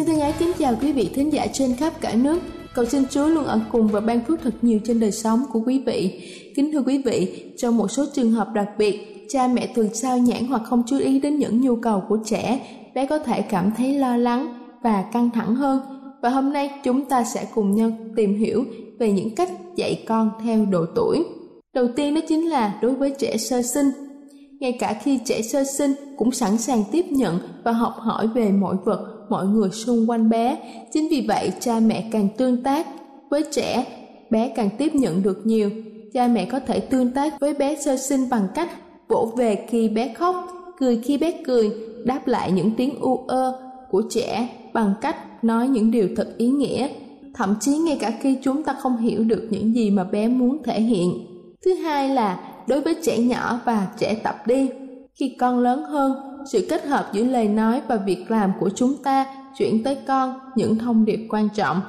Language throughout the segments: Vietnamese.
Xin thân ái kính chào quý vị thính giả trên khắp cả nước. Cầu xin Chúa luôn ở cùng và ban phước thật nhiều trên đời sống của quý vị. Kính thưa quý vị, trong một số trường hợp đặc biệt, cha mẹ thường sao nhãn hoặc không chú ý đến những nhu cầu của trẻ, bé có thể cảm thấy lo lắng và căng thẳng hơn. Và hôm nay chúng ta sẽ cùng nhau tìm hiểu về những cách dạy con theo độ tuổi. Đầu tiên đó chính là đối với trẻ sơ sinh. Ngay cả khi trẻ sơ sinh cũng sẵn sàng tiếp nhận và học hỏi về mọi vật mọi người xung quanh bé. Chính vì vậy, cha mẹ càng tương tác với trẻ, bé càng tiếp nhận được nhiều. Cha mẹ có thể tương tác với bé sơ sinh bằng cách vỗ về khi bé khóc, cười khi bé cười, đáp lại những tiếng u ơ của trẻ bằng cách nói những điều thật ý nghĩa. Thậm chí ngay cả khi chúng ta không hiểu được những gì mà bé muốn thể hiện. Thứ hai là đối với trẻ nhỏ và trẻ tập đi. Khi con lớn hơn, sự kết hợp giữa lời nói và việc làm của chúng ta chuyển tới con những thông điệp quan trọng.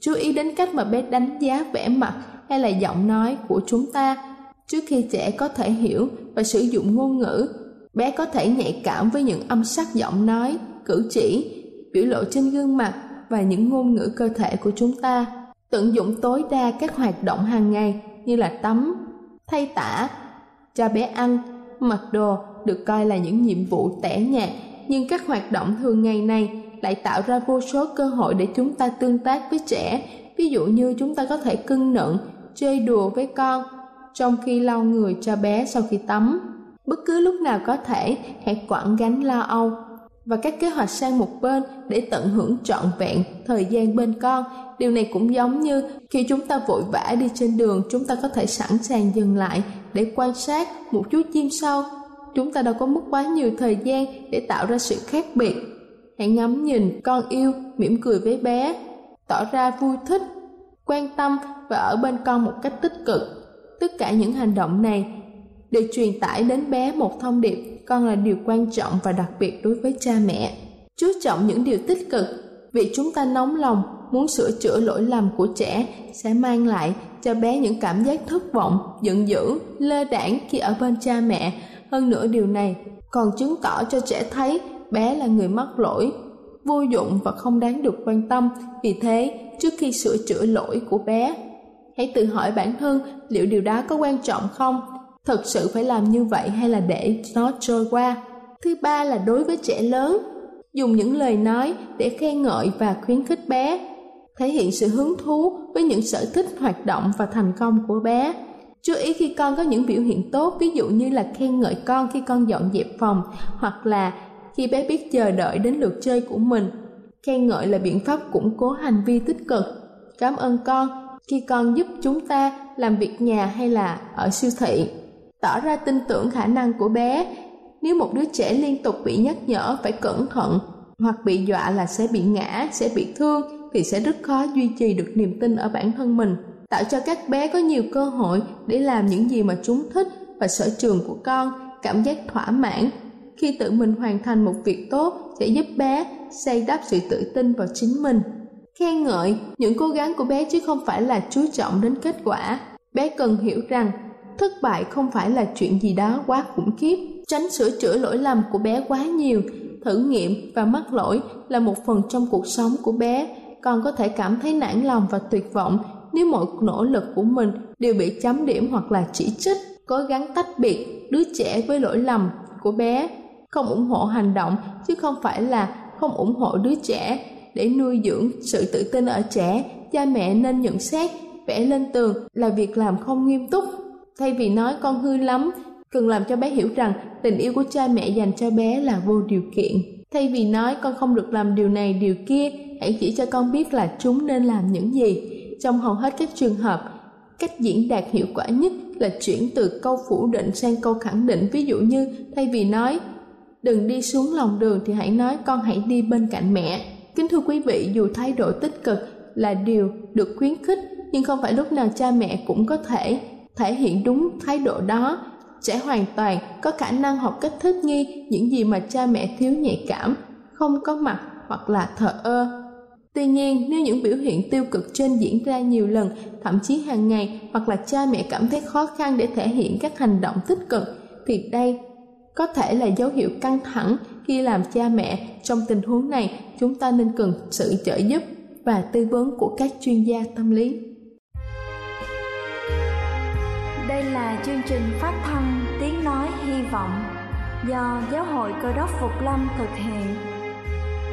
Chú ý đến cách mà bé đánh giá vẻ mặt hay là giọng nói của chúng ta trước khi trẻ có thể hiểu và sử dụng ngôn ngữ. Bé có thể nhạy cảm với những âm sắc giọng nói cử chỉ biểu lộ trên gương mặt và những ngôn ngữ cơ thể của chúng ta. Tận dụng tối đa các hoạt động hàng ngày như là tắm thay tả cho bé ăn mặc đồ được coi là những nhiệm vụ tẻ nhạt, nhưng các hoạt động thường ngày này lại tạo ra vô số cơ hội để chúng ta tương tác với trẻ. Ví dụ như chúng ta có thể cưng nựng, chơi đùa với con, trong khi lau người cho bé sau khi tắm. Bất cứ lúc nào có thể, hãy quẳng gánh lo âu và các kế hoạch sang một bên để tận hưởng trọn vẹn thời gian bên con. Điều này cũng giống như khi chúng ta vội vã đi trên đường, chúng ta có thể sẵn sàng dừng lại để quan sát một chú chim sâu chúng ta đâu có mất quá nhiều thời gian để tạo ra sự khác biệt. Hãy ngắm nhìn con yêu, mỉm cười với bé, tỏ ra vui thích, quan tâm và ở bên con một cách tích cực. Tất cả những hành động này đều truyền tải đến bé một thông điệp, con là điều quan trọng và đặc biệt đối với cha mẹ. Chú trọng những điều tích cực, vì chúng ta nóng lòng muốn sửa chữa lỗi lầm của trẻ sẽ mang lại cho bé những cảm giác thất vọng, giận dữ, lơ đảng khi ở bên cha mẹ hơn nữa điều này còn chứng tỏ cho trẻ thấy bé là người mắc lỗi. Vô dụng và không đáng được quan tâm. Vì thế, trước khi sửa chữa lỗi của bé, hãy tự hỏi bản thân liệu điều đó có quan trọng không? Thật sự phải làm như vậy hay là để nó trôi qua? Thứ ba là đối với trẻ lớn. Dùng những lời nói để khen ngợi và khuyến khích bé. Thể hiện sự hứng thú với những sở thích hoạt động và thành công của bé chú ý khi con có những biểu hiện tốt, ví dụ như là khen ngợi con khi con dọn dẹp phòng, hoặc là khi bé biết chờ đợi đến lượt chơi của mình. Khen ngợi là biện pháp củng cố hành vi tích cực. Cảm ơn con. Khi con giúp chúng ta làm việc nhà hay là ở siêu thị, tỏ ra tin tưởng khả năng của bé. Nếu một đứa trẻ liên tục bị nhắc nhở phải cẩn thận hoặc bị dọa là sẽ bị ngã, sẽ bị thương thì sẽ rất khó duy trì được niềm tin ở bản thân mình tạo cho các bé có nhiều cơ hội để làm những gì mà chúng thích và sở trường của con, cảm giác thỏa mãn. Khi tự mình hoàn thành một việc tốt sẽ giúp bé xây đắp sự tự tin vào chính mình. Khen ngợi những cố gắng của bé chứ không phải là chú trọng đến kết quả. Bé cần hiểu rằng thất bại không phải là chuyện gì đó quá khủng khiếp. Tránh sửa chữa lỗi lầm của bé quá nhiều, thử nghiệm và mắc lỗi là một phần trong cuộc sống của bé. Con có thể cảm thấy nản lòng và tuyệt vọng nếu mọi nỗ lực của mình đều bị chấm điểm hoặc là chỉ trích, cố gắng tách biệt đứa trẻ với lỗi lầm của bé. Không ủng hộ hành động, chứ không phải là không ủng hộ đứa trẻ. Để nuôi dưỡng sự tự tin ở trẻ, cha mẹ nên nhận xét, vẽ lên tường là việc làm không nghiêm túc. Thay vì nói con hư lắm, cần làm cho bé hiểu rằng tình yêu của cha mẹ dành cho bé là vô điều kiện. Thay vì nói con không được làm điều này, điều kia, hãy chỉ cho con biết là chúng nên làm những gì trong hầu hết các trường hợp. Cách diễn đạt hiệu quả nhất là chuyển từ câu phủ định sang câu khẳng định. Ví dụ như, thay vì nói, đừng đi xuống lòng đường thì hãy nói, con hãy đi bên cạnh mẹ. Kính thưa quý vị, dù thái độ tích cực là điều được khuyến khích, nhưng không phải lúc nào cha mẹ cũng có thể thể hiện đúng thái độ đó. Trẻ hoàn toàn có khả năng học cách thích nghi những gì mà cha mẹ thiếu nhạy cảm, không có mặt hoặc là thờ ơ tuy nhiên, nếu những biểu hiện tiêu cực trên diễn ra nhiều lần, thậm chí hàng ngày, hoặc là cha mẹ cảm thấy khó khăn để thể hiện các hành động tích cực, thì đây có thể là dấu hiệu căng thẳng khi làm cha mẹ. Trong tình huống này, chúng ta nên cần sự trợ giúp và tư vấn của các chuyên gia tâm lý. Đây là chương trình phát thanh tiếng nói hy vọng do giáo hội cơ đốc phục lâm thực hiện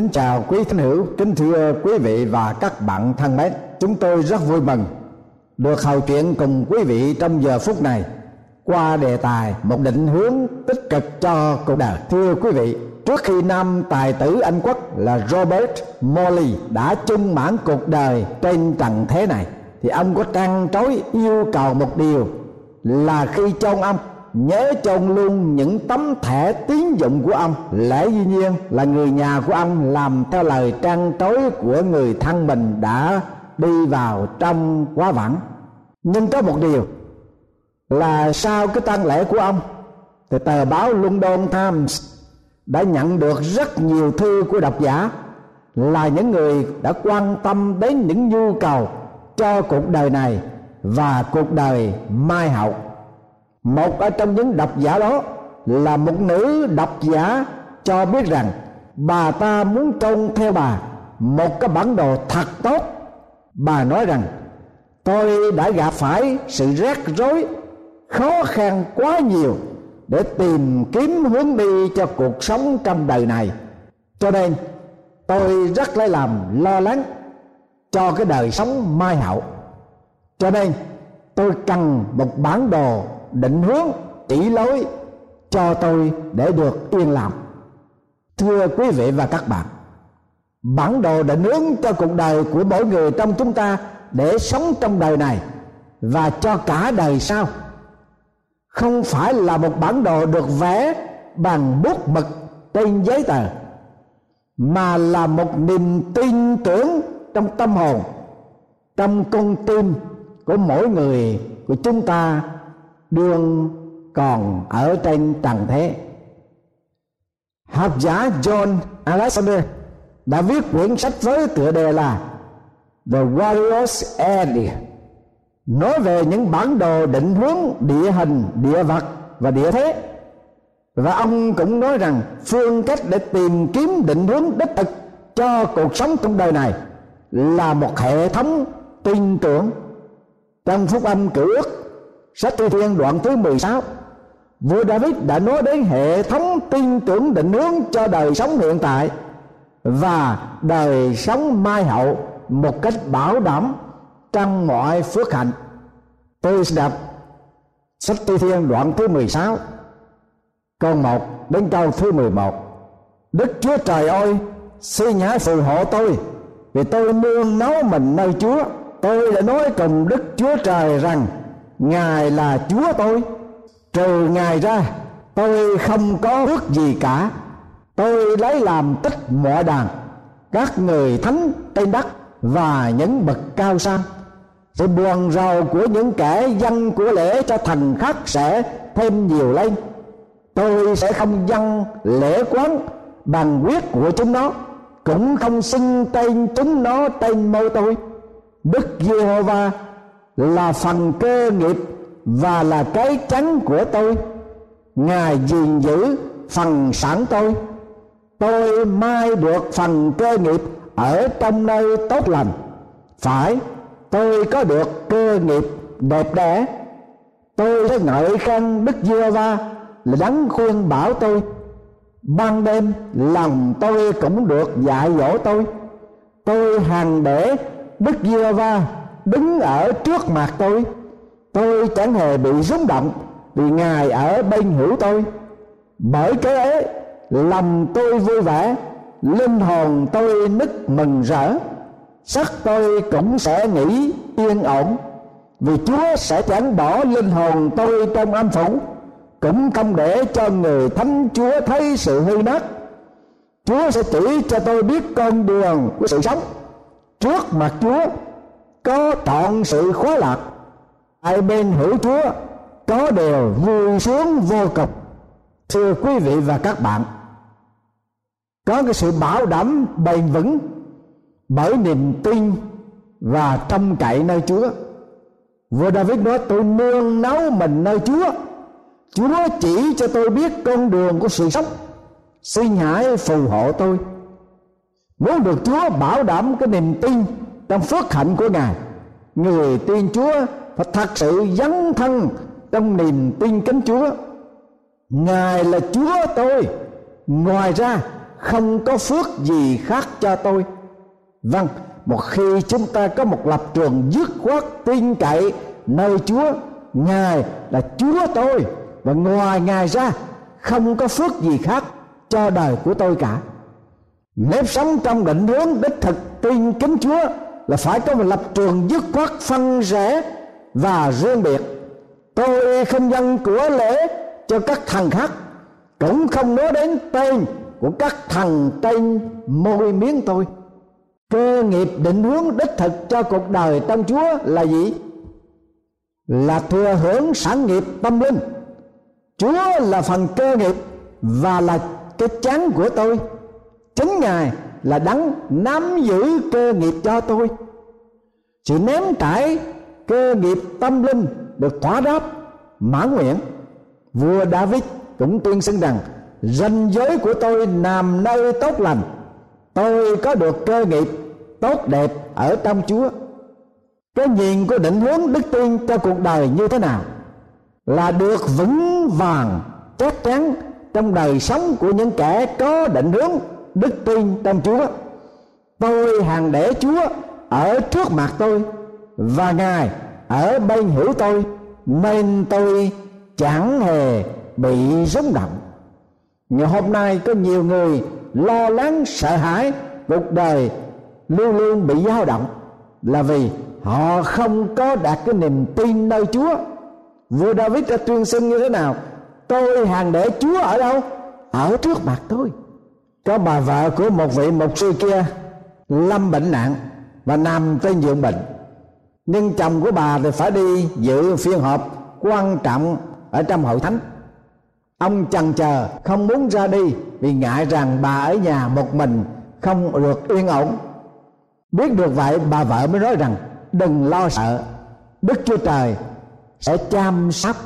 Kính chào quý thân hữu, kính thưa quý vị và các bạn thân mến. Chúng tôi rất vui mừng được hầu chuyện cùng quý vị trong giờ phút này qua đề tài một định hướng tích cực cho cuộc đời. Thưa quý vị, trước khi nam tài tử Anh quốc là Robert Morley đã chung mãn cuộc đời trên trần thế này thì ông có trăn trối yêu cầu một điều là khi cho ông nhớ chôn luôn những tấm thẻ tín dụng của ông. Lẽ duy nhiên là người nhà của ông làm theo lời trang trối của người thân mình đã đi vào trong quá vãng. Nhưng có một điều là sau cái tang lễ của ông, thì tờ báo London Times đã nhận được rất nhiều thư của độc giả, là những người đã quan tâm đến những nhu cầu cho cuộc đời này và cuộc đời mai hậu một ở trong những độc giả đó là một nữ độc giả cho biết rằng bà ta muốn trông theo bà một cái bản đồ thật tốt. Bà nói rằng, tôi đã gặp phải sự rắc rối, khó khăn quá nhiều để tìm kiếm hướng đi cho cuộc sống trong đời này. Cho nên, tôi rất lấy làm lo lắng cho cái đời sống mai hậu. Cho nên, tôi cần một bản đồ định hướng, chỉ lối cho tôi để được yên lòng. Thưa quý vị và các bạn, bản đồ định hướng cho cuộc đời của mỗi người trong chúng ta để sống trong đời này và cho cả đời sau không phải là một bản đồ được vẽ bằng bút mực trên giấy tờ, mà là một niềm tin tưởng trong tâm hồn, trong con tim của mỗi người của chúng ta đương còn ở trên trần thế. Học giả John Alexander đã viết quyển sách với tựa đề là The Warrior's End, nói về những bản đồ định hướng địa hình, địa vật và địa thế. Và ông cũng nói rằng phương cách để tìm kiếm định hướng đích thực cho cuộc sống trong đời này là một hệ thống tin tưởng. Trong phúc âm cửu ước sách thi thiên đoạn thứ 16 vua David đã nói đến hệ thống tin tưởng định hướng cho đời sống hiện tại và đời sống mai hậu một cách bảo đảm trong mọi phước hạnh. Tôi sẽ đọc sách thi thiên đoạn thứ 16 câu 1 đến câu thứ 11 Đức Chúa Trời ơi, xin nhã phù hộ tôi, vì tôi nương nấu mình nơi Chúa. Tôi đã nói cùng Đức Chúa Trời rằng Ngài là Chúa tôi. Trừ Ngài ra, tôi không có ước gì cả. Tôi lấy làm tích mọi đàn, các người thánh trên đất và những bậc cao sang. Sự buồn rầu của những kẻ dân của lễ cho thành khắc sẽ thêm nhiều lên. Tôi sẽ không dâng lễ quán bằng quyết của chúng nó, cũng không xưng tên chúng nó tên môi tôi. Đức giê-hô-va là phần cơ nghiệp và là cái chắn của tôi. Ngài gìn giữ phần sản tôi. Tôi mai được phần cơ nghiệp ở trong nơi tốt lành. Phải, tôi có được cơ nghiệp đẹp đẽ. Tôi sẽ ngợi khen đức giê va là đấng khuyên bảo tôi. Ban đêm, lòng tôi cũng được dạy dỗ tôi. Tôi hàng để đức giê va đứng ở trước mặt tôi. Tôi chẳng hề bị rung động vì ngài ở bên hữu tôi. Bởi cái ấy, lòng tôi vui vẻ, linh hồn tôi nức mừng rỡ. Sắc tôi cũng sẽ nghĩ yên ổn, vì chúa sẽ chẳng bỏ linh hồn tôi trong âm phủ, cũng không để cho người thánh chúa thấy sự hư nát. Chúa sẽ chỉ cho tôi biết con đường của sự sống trước mặt chúa có trọn sự khóa lạc hai bên hữu chúa có đều vui sướng vô cùng thưa quý vị và các bạn, có cái sự bảo đảm bền vững bởi niềm tin và trông cậy nơi Chúa. Vua David nói, tôi nương náu mình nơi Chúa. Chúa chỉ cho tôi biết con đường của sự sống. Xin hãy phù hộ tôi. Muốn được Chúa bảo đảm cái niềm tin trong phước hạnh của Ngài. Người tin Chúa phải thật sự dấn thân trong niềm tin kính Chúa. Ngài là Chúa tôi. Ngoài ra, không có phước gì khác cho tôi vâng một khi chúng ta có một lập trường dứt khoát tin cậy nơi chúa, ngài là chúa tôi và ngoài ngài ra, không có phước gì khác cho đời của tôi cả nếp sống trong định hướng đích thực tin kính chúa là phải có một lập trường dứt khoát phân rẽ và riêng biệt. Tôi không dân của lễ cho các thần khác, cũng không nói đến tên của các thần tên môi miếng tôi. Cơ nghiệp định hướng đích thực cho cuộc đời trong chúa là gì? Là thừa hưởng sản nghiệp tâm linh. Chúa là phần cơ nghiệp và là cái chán của tôi. Chính ngài là đấng nắm giữ cơ nghiệp cho tôi. Sự ném trải cơ nghiệp tâm linh được thỏa đáp, mãn nguyện. Vua david cũng tuyên xưng rằng, ranh giới của tôi nằm nơi tốt lành. Tôi có được cơ nghiệp tốt đẹp ở trong chúa. Cái nhìn của định hướng đức tin cho cuộc đời như thế nào? Là được vững vàng, chắc chắn trong đời sống của những kẻ có định hướng đức tin trong chúa. Tôi hàng để chúa ở trước mặt tôi và ngài ở bên hữu tôi, nên tôi chẳng hề bị rúng động. Ngày hôm nay có nhiều người lo lắng, sợ hãi, cuộc đời luôn luôn bị dao động là vì họ không có đạt cái niềm tin nơi Chúa. Vua David đã tuyên xưng như thế nào? Tôi hàng để Chúa ở đâu? Ở trước mặt tôi có bà vợ của một vị mục sư kia, lâm bệnh nặng và nằm trên giường bệnh. Nhưng chồng của bà thì phải đi dự phiên họp quan trọng ở trong hội thánh. Ông chần chờ không muốn ra đi vì ngại rằng bà ở nhà một mình không được yên ổn. Biết được vậy, bà vợ mới nói rằng, đừng lo sợ, đức chúa trời sẽ chăm sóc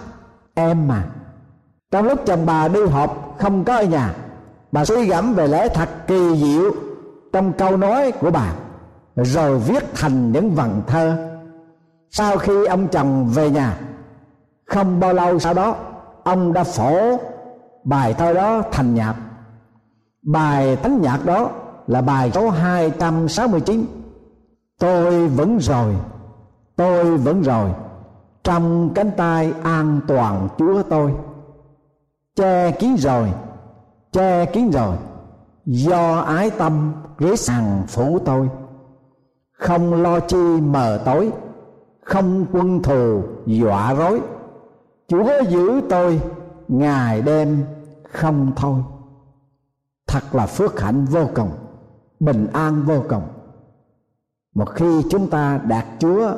em mà. Trong lúc chồng bà đi họp không có ở nhà bà suy gẫm về lẽ thật kỳ diệu trong câu nói của bà. Rồi viết thành những vần thơ. Sau khi ông chồng về nhà, không bao lâu sau đó, ông đã phổ bài thơ đó thành nhạc. Bài thánh nhạc đó là bài số 269 tôi vẫn rồi, tôi vẫn rồi, trong cánh tay an toàn chúa tôi. Che kín rồi che kín rồi. Do ái tâm ghế sàng phủ tôi. Không lo chi mờ tối. Không quân thù dọa rối. Chúa giữ tôi ngày đêm không thôi. Thật là phước hạnh vô cùng, bình an vô cùng. Một khi chúng ta đạt chúa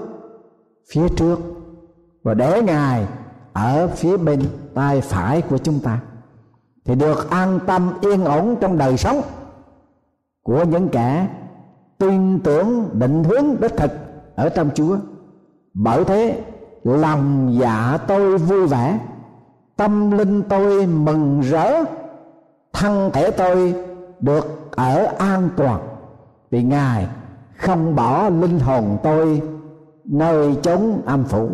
phía trước và để ngài ở phía bên tay phải của chúng ta thì được an tâm yên ổn trong đời sống của những kẻ tin tưởng định hướng đích thực ở trong chúa. Bởi thế, lòng dạ tôi vui vẻ, tâm linh tôi mừng rỡ, thân thể tôi được ở an toàn. Vì ngài không bỏ linh hồn tôi nơi chốn âm phủ.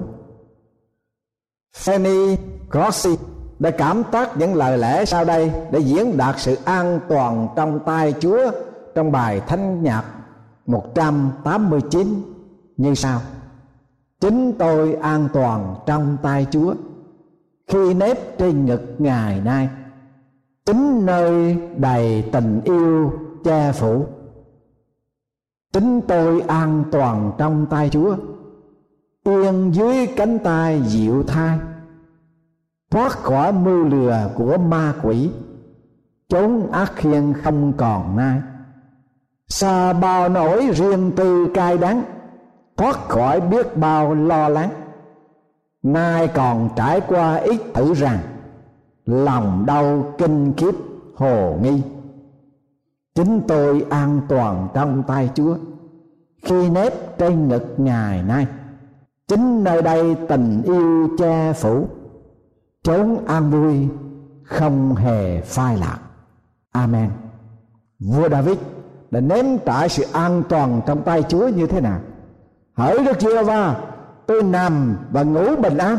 Fanny Grossi để cảm tác những lời lẽ sau đây, để diễn đạt sự an toàn trong tay Chúa trong bài thánh nhạc 189 như sau. Chính tôi an toàn trong tay chúa khi nếp trên ngực ngày nay. Chính nơi đầy tình yêu che phủ. Chính tôi an toàn trong tay chúa. Yên dưới cánh tay dịu thai thoát khỏi mưu lừa của ma quỷ, chốn ác khiên không còn nay. Xa bao nỗi riêng tư cay đắng, thoát khỏi biết bao lo lắng. Nay còn trải qua ít thử rằng, lòng đau kinh khiếp hồ nghi. Chính tôi an toàn trong tay chúa, khi nếp trên ngực ngày nay chính nơi đây tình yêu che phủ trốn an vui, không hề phai lạc. Amen. Vua david đã ném trải sự an toàn trong tay chúa như thế nào? Hỡi đức giê va tôi nằm và ngủ bình an,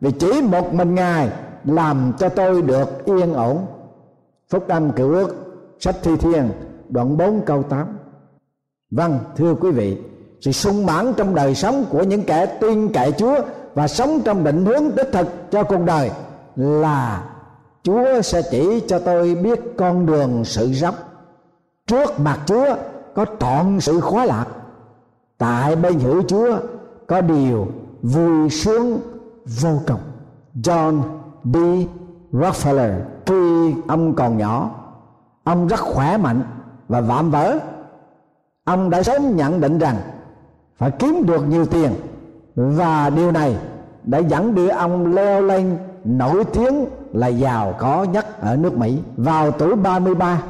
vì chỉ một mình ngài làm cho tôi được yên ổn. Phúc âm cựu ước, sách thi thiên, đoạn 4 câu 8 vâng thưa quý vị, sự sung mãn trong đời sống của những kẻ tin cậy Chúa và sống trong định hướng đích thực cho cuộc đời là Chúa sẽ chỉ cho tôi biết con đường sự sống. Trước mặt Chúa có trọn sự khóa lạc. Tại bên hữu Chúa có điều vui sướng vô cùng. John D. Rockefeller, khi ông còn nhỏ, ông rất khỏe mạnh và vạm vỡ. Ông đã sớm nhận định rằng phải kiếm được nhiều tiền và điều này đã dẫn đưa ông leo lên nổi tiếng là giàu có nhất ở nước Mỹ. Vào tuổi 33,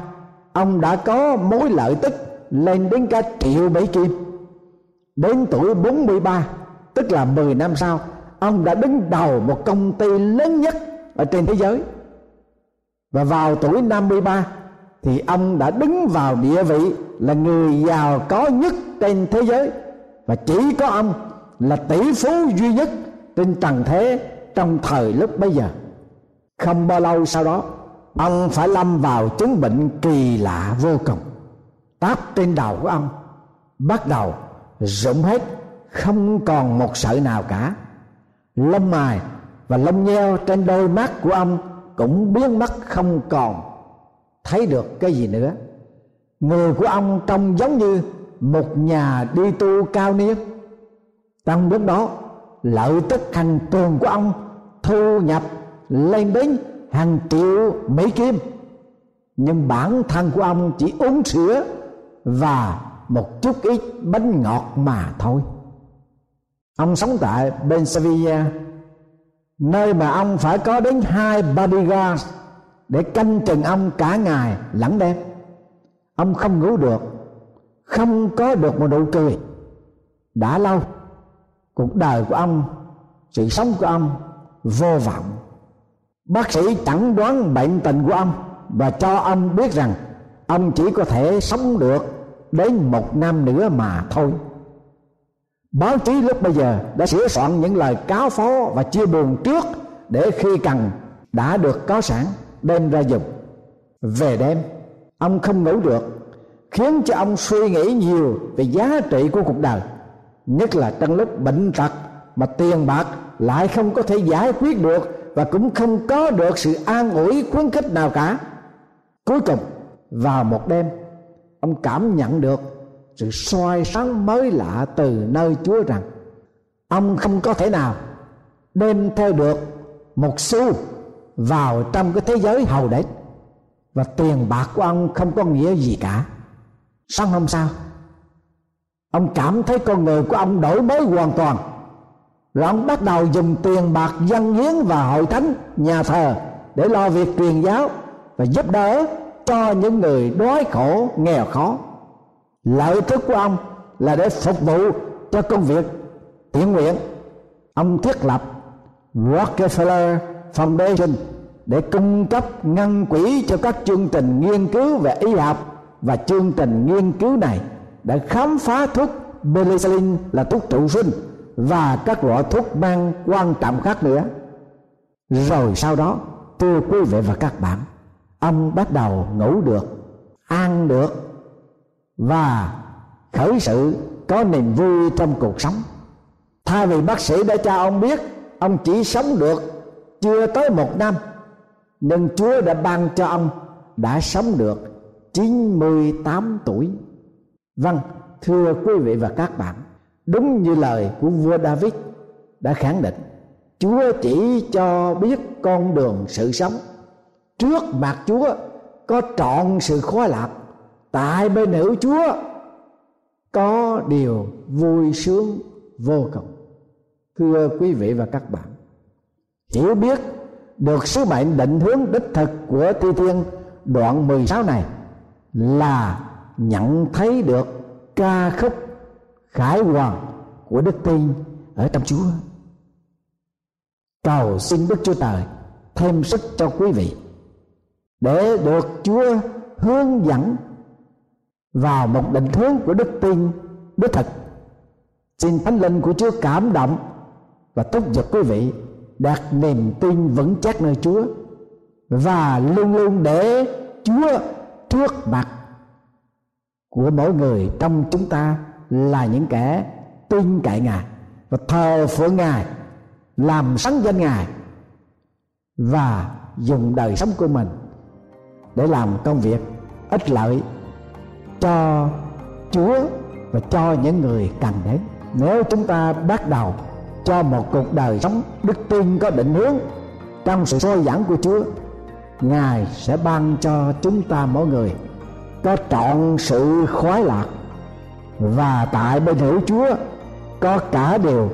ông đã có mối lợi tức lên đến cả triệu Mỹ kim. Đến tuổi 43, tức là 10 năm sau, ông đã đứng đầu một công ty lớn nhất ở trên thế giới. Và vào tuổi 53 thì ông đã đứng vào địa vị là người giàu có nhất trên thế giới và chỉ có ông là tỷ phú duy nhất trên trần thế trong thời lúc bấy giờ. Không bao lâu sau đó, ông phải lâm vào chứng bệnh kỳ lạ vô cùng. Táp trên đầu của ông bắt đầu rụng hết, không còn một sợi nào cả. Lông mài và lông nheo trên đôi mắt của ông cũng biến mất, không còn thấy được cái gì nữa. Người của ông trông giống như một nhà đi tu cao niên trong lúc đó, lợi tức hành tuần của ông thu nhập lên đến hàng triệu mỹ kim. Nhưng bản thân của ông chỉ uống sữa và một chút ít bánh ngọt mà thôi. Ông sống tại bên Sevilla nơi mà ông phải có đến hai bodyguards để canh chừng ông cả ngày lẫn đêm. Ông không ngủ được, không có được một nụ cười. Đã lâu cuộc đời của ông, sự sống của ông vô vọng. Bác sĩ chẩn đoán bệnh tình của ông và cho ông biết rằng ông chỉ có thể sống được đến một năm nữa mà thôi. Báo chí lúc bây giờ đã sửa soạn những lời cáo phó và chia buồn trước để khi cần đã được có sẵn, đem ra dùng. Về đêm, ông không ngủ được, khiến cho ông suy nghĩ nhiều về giá trị của cuộc đời nhất là trong lúc bệnh tật mà tiền bạc lại không có thể giải quyết được và cũng không có được sự an ủi, khuyến khích nào cả. Cuối cùng, vào một đêm, ông cảm nhận được sự soi sáng mới lạ từ nơi chúa rằng ông không có thể nào đem theo được một xu vào trong cái thế giới hầu đấy. Và tiền bạc của ông không có nghĩa gì cả. Sáng hôm sau ông cảm thấy con người của ông đổi mới hoàn toàn. Rồi ông bắt đầu dùng tiền bạc dân hiến và hội thánh, nhà thờ để lo việc truyền giáo và giúp đỡ cho những người đói khổ, nghèo khó. Lợi thức của ông là để phục vụ cho công việc thiện nguyện. Ông thiết lập Rockefeller Foundation để cung cấp ngân quỹ cho các chương trình nghiên cứu về y học và chương trình nghiên cứu này đã khám phá thuốc penicillin là thuốc trụ sinh và các loại thuốc mang quan trọng khác nữa. Rồi sau đó, thưa quý vị và các bạn, ông bắt đầu ngủ được, ăn được và khởi sự có niềm vui trong cuộc sống. Thay vì bác sĩ đã cho ông biết, ông chỉ sống được chưa tới một năm, nhưng chúa đã ban cho ông đã sống được 98 tuổi vâng thưa quý vị và các bạn, đúng như lời của vua David đã khẳng định, Chúa chỉ cho biết con đường sự sống. Trước mặt Chúa có trọn sự khoái lạc tại bên nữ Chúa có điều vui sướng vô cùng. Thưa quý vị và các bạn, hiểu biết được sứ mệnh định hướng đích thực của thi thiên đoạn 16 này là nhận thấy được ca khúc khải hoàn của đức tin ở trong Chúa. Cầu xin Đức Chúa Trời thêm sức cho quý vị để được Chúa hướng dẫn vào một định hướng của đức tin đích thực. Xin Thánh Linh của Chúa cảm động và thúc giục quý vị đạt niềm tin vững chắc nơi Chúa và luôn luôn để Chúa trước mặt của mỗi người trong chúng ta là những kẻ tin cậy ngài và thờ phượng ngài, làm sáng danh ngài và dùng đời sống của mình để làm công việc ích lợi cho Chúa và cho những người cần đến. Nếu chúng ta bắt đầu cho một cuộc đời sống đức tin có định hướng trong sự soi dẫn của Chúa, Ngài sẽ ban cho chúng ta mỗi người có trọn sự khoái lạc. Và tại bên hữu Chúa, có cả điều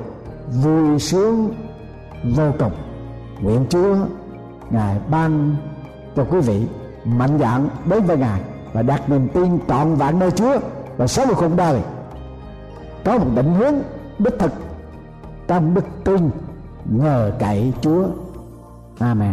vui sướng vô cùng. Nguyện Chúa, Ngài ban cho quý vị mạnh dạn đến với Ngài và đặt niềm tin trọn vẹn nơi Chúa và sống một cuộc đời. Có một định hướng đích thực trong đức tin nhờ cậy Chúa. Amen.